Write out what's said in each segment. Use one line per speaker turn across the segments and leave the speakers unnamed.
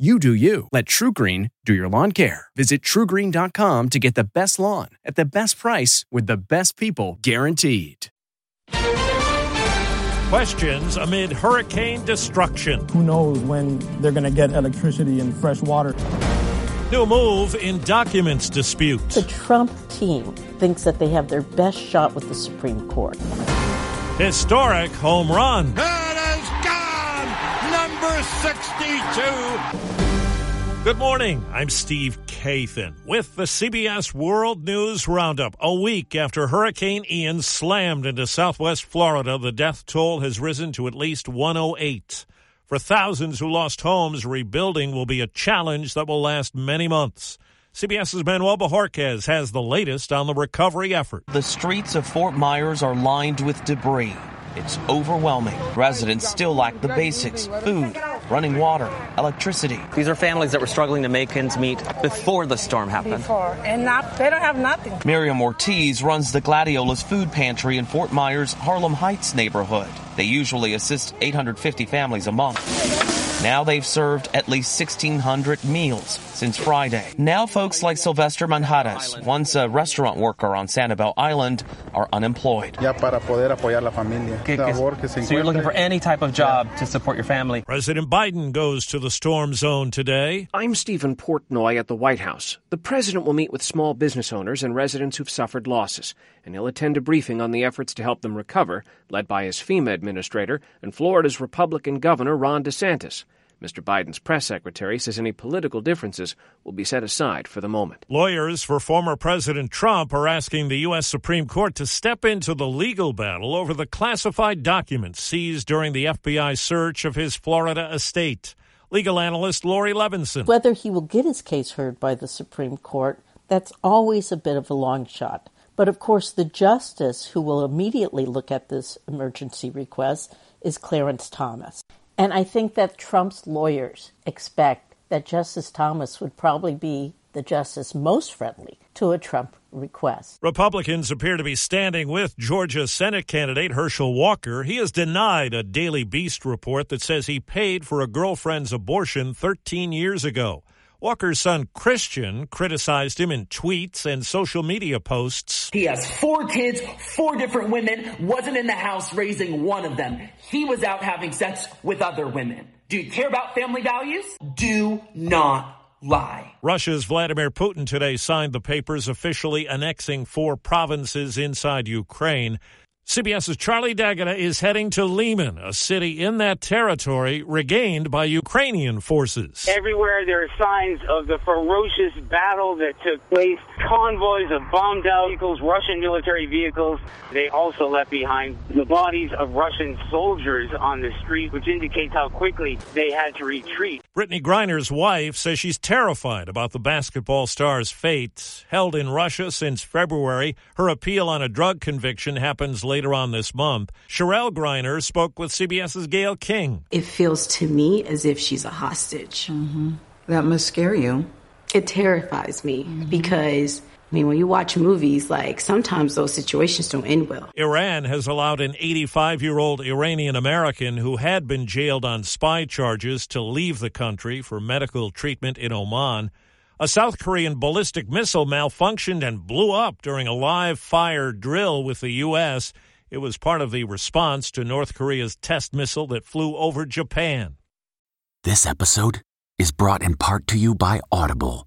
You do you. Let TruGreen do your lawn care. Visit trugreen.com to get the best lawn at the best price with the best people guaranteed.
Questions amid hurricane destruction.
Who knows when they're going to get electricity and fresh water?
New move in documents dispute.
The Trump team thinks that they have their best shot with the Supreme Court.
Historic home run.
Number 62.
Good morning. I'm Steve Kathan with the CBS World News Roundup. A week after Hurricane Ian slammed into southwest Florida, the death toll has risen to at least 108. For thousands who lost homes, rebuilding will be a challenge that will last many months. CBS's Manuel Bojorquez has the latest on the recovery effort.
The streets of Fort Myers are lined with debris. It's overwhelming. Residents still lack the basics food, running water, electricity.
These are families that were struggling to make ends meet before the storm happened.
Before, and not, they don't have nothing.
Miriam Ortiz runs the Gladiolus Food Pantry in Fort Myers, Harlem Heights neighborhood. They usually assist 850 families a month. Now they've served at least 1,600 meals since Friday. Now folks like Sylvester Manjares, once a restaurant worker on Sanibel Island, are unemployed.
Ya para poder apoyar la familia.
So you're looking for any type of job to support your family.
President Biden goes to the storm zone today.
I'm Stephen Portnoy at the White House. The president will meet with small business owners and residents who've suffered losses, and he'll attend a briefing on the efforts to help them recover, led by his FEMA administrator and Florida's Republican Governor Ron DeSantis. Mr. Biden's press secretary says any political differences will be set aside for the moment.
Lawyers for former President Trump are asking the U.S. Supreme Court to step into the legal battle over the classified documents seized during the FBI search of his Florida estate. Legal analyst Laurie Levenson.
Whether he will get his case heard by the Supreme Court, that's always a bit of a long shot. But of course, the justice who will immediately look at this emergency request is Clarence Thomas. And I think that Trump's lawyers expect that Justice Thomas would probably be the justice most friendly to a Trump request.
Republicans appear to be standing with Georgia Senate candidate Herschel Walker. He has denied a Daily Beast report that says he paid for a girlfriend's abortion 13 years ago. Walker's son Christian criticized him in tweets and social media posts.
He has four kids, four different women, wasn't in the house raising one of them. He was out having sex with other women. Do you care about family values? Do not lie.
Russia's Vladimir Putin today signed the papers officially annexing four provinces inside Ukraine. CBS's Charlie D'Agata is heading to Lyman, a city in that territory regained by Ukrainian forces.
Everywhere there are signs of the ferocious battle that took place. Convoys of bombed out vehicles, Russian military vehicles. They also left behind the bodies of Russian soldiers on the street, which indicates how quickly they had to retreat.
Brittney Griner's wife says she's terrified about the basketball star's fate. Held in Russia since February, her appeal on a drug conviction happens later later on this month. Cherelle Griner spoke with CBS's Gayle King.
It feels to me as if she's a hostage.
Mm-hmm. That must scare you.
It terrifies me mm-hmm. because. I mean, when you watch movies, like sometimes those situations don't end well.
Iran has allowed an 85 year old Iranian American who had been jailed on spy charges to leave the country for medical treatment in Oman. A South Korean ballistic missile malfunctioned and blew up during a live fire drill with the U.S. It was part of the response to North Korea's test missile that flew over Japan.
This episode is brought in part to you by Audible,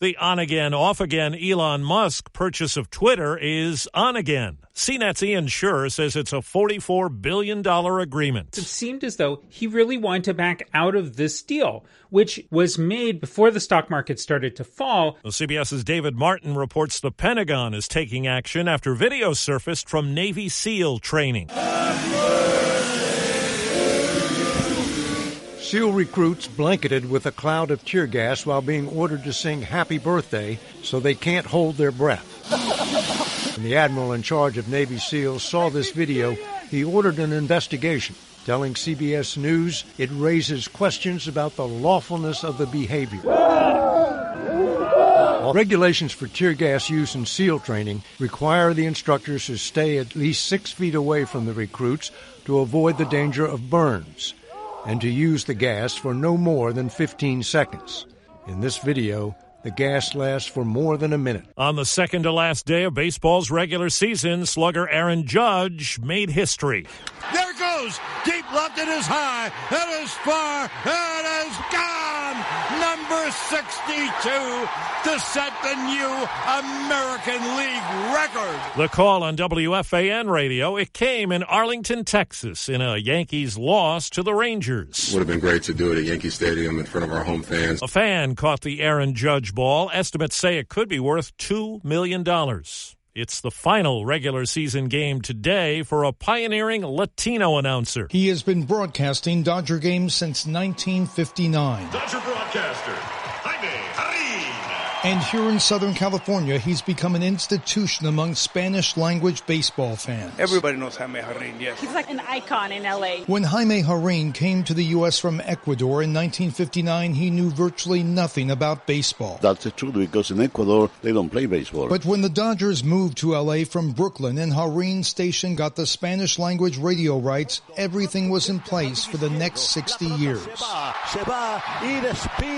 The on again, off again Elon Musk purchase of Twitter is on again. CNET's Ian Sherr says it's a $44 billion agreement.
It seemed as though he really wanted to back out of this deal, which was made before the stock market started to fall.
Well, CBS's David Martin reports the Pentagon is taking action after video surfaced from Navy SEAL training.
SEAL recruits blanketed with a cloud of tear gas while being ordered to sing Happy Birthday so they can't hold their breath. When the admiral in charge of Navy SEALs saw this video, he ordered an investigation, telling CBS News it raises questions about the lawfulness of the behavior. Regulations for tear gas use in SEAL training require the instructors to stay at least six feet away from the recruits to avoid the danger of burns and to use the gas for no more than 15 seconds. In this video, the gas lasts for more than a minute.
On the second to last day of baseball's regular season, slugger Aaron Judge made history.
There goes. Deep left. It is high. It is far. It is gone. Number 62 to set the new American League record.
The call on WFAN radio, it came in Arlington, Texas, in a Yankees loss to the Rangers.
Would have been great to do it at Yankee Stadium in front of our home fans.
A fan caught the Aaron Judge ball. Estimates say it could be worth $2 million. It's the final regular season game today for a pioneering Latino announcer.
He has been broadcasting Dodger games since 1959.
Dodger broadcaster, Jaime Jarrín.
And here in Southern California, he's become an institution among Spanish language baseball fans.
Everybody knows Jaime Jarrín, yes.
He's like an icon in LA.
When Jaime Jarrín came to the U.S. from Ecuador in 1959, he knew virtually nothing about baseball.
That's the truth because in Ecuador, they don't play baseball.
But when the Dodgers moved to L.A. from Brooklyn and Jarrín station got the Spanish language radio rights, everything was in place for the next 60 years.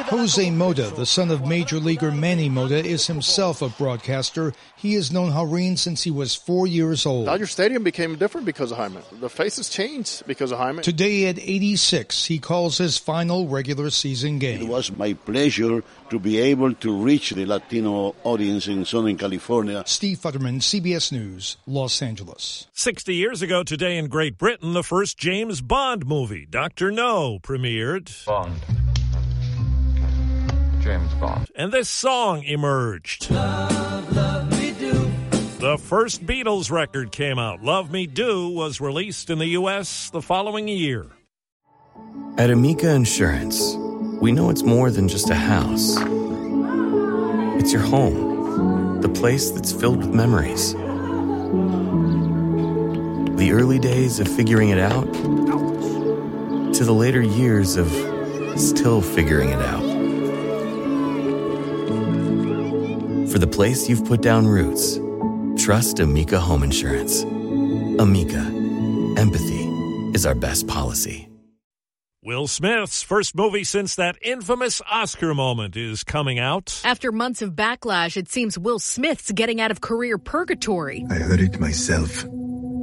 Jose Mota, the son of Major Leaguer Manny Mota, is himself a broadcaster. He has known Jarrín since he was four years old.
Dodger Stadium became different because of Jaime. The faces changed because of Jaime.
Today at 86, he calls his final regular season game.
It was my pleasure to be able to reach the Latino audience in Southern California.
Steve Futterman, CBS News, Los Angeles.
60 years ago today in Great Britain, the first James Bond movie, Dr. No, premiered.
Bond. James Bond.
And this song emerged.
Love, love me do.
The first Beatles record came out. Love Me Do was released in the U.S. the following year.
At Amica Insurance, we know it's more than just a house. It's your home, the place that's filled with memories. The early days of figuring it out to the later years of still figuring it out. For the place you've put down roots, trust Amica Home Insurance. Amica, empathy is our best policy.
Will Smith's first movie since that infamous Oscar moment is coming out.
After months of backlash, it seems Will Smith's getting out of career purgatory.
I heard it myself.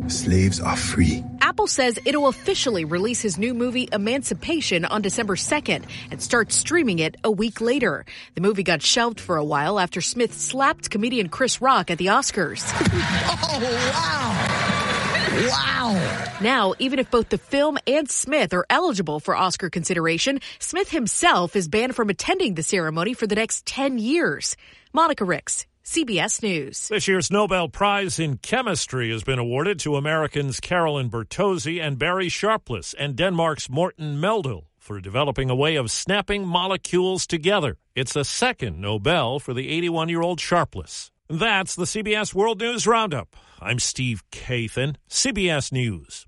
Slaves are free.
Apple says it'll officially release his new movie Emancipation on December 2nd and start streaming it a week later. The movie got shelved for a while after Smith slapped comedian Chris Rock at the Oscars.
oh, wow! Wow!
Now, even if both the film and Smith are eligible for Oscar consideration, Smith himself is banned from attending the ceremony for the next 10 years. Monica Ricks, CBS News.
This year's Nobel Prize in Chemistry has been awarded to Americans Carolyn Bertozzi and Barry Sharpless and Denmark's Morten Meldal for developing a way of snapping molecules together. It's a second Nobel for the 81 year old Sharpless. That's the CBS World News Roundup. I'm Steve Kathan, CBS News.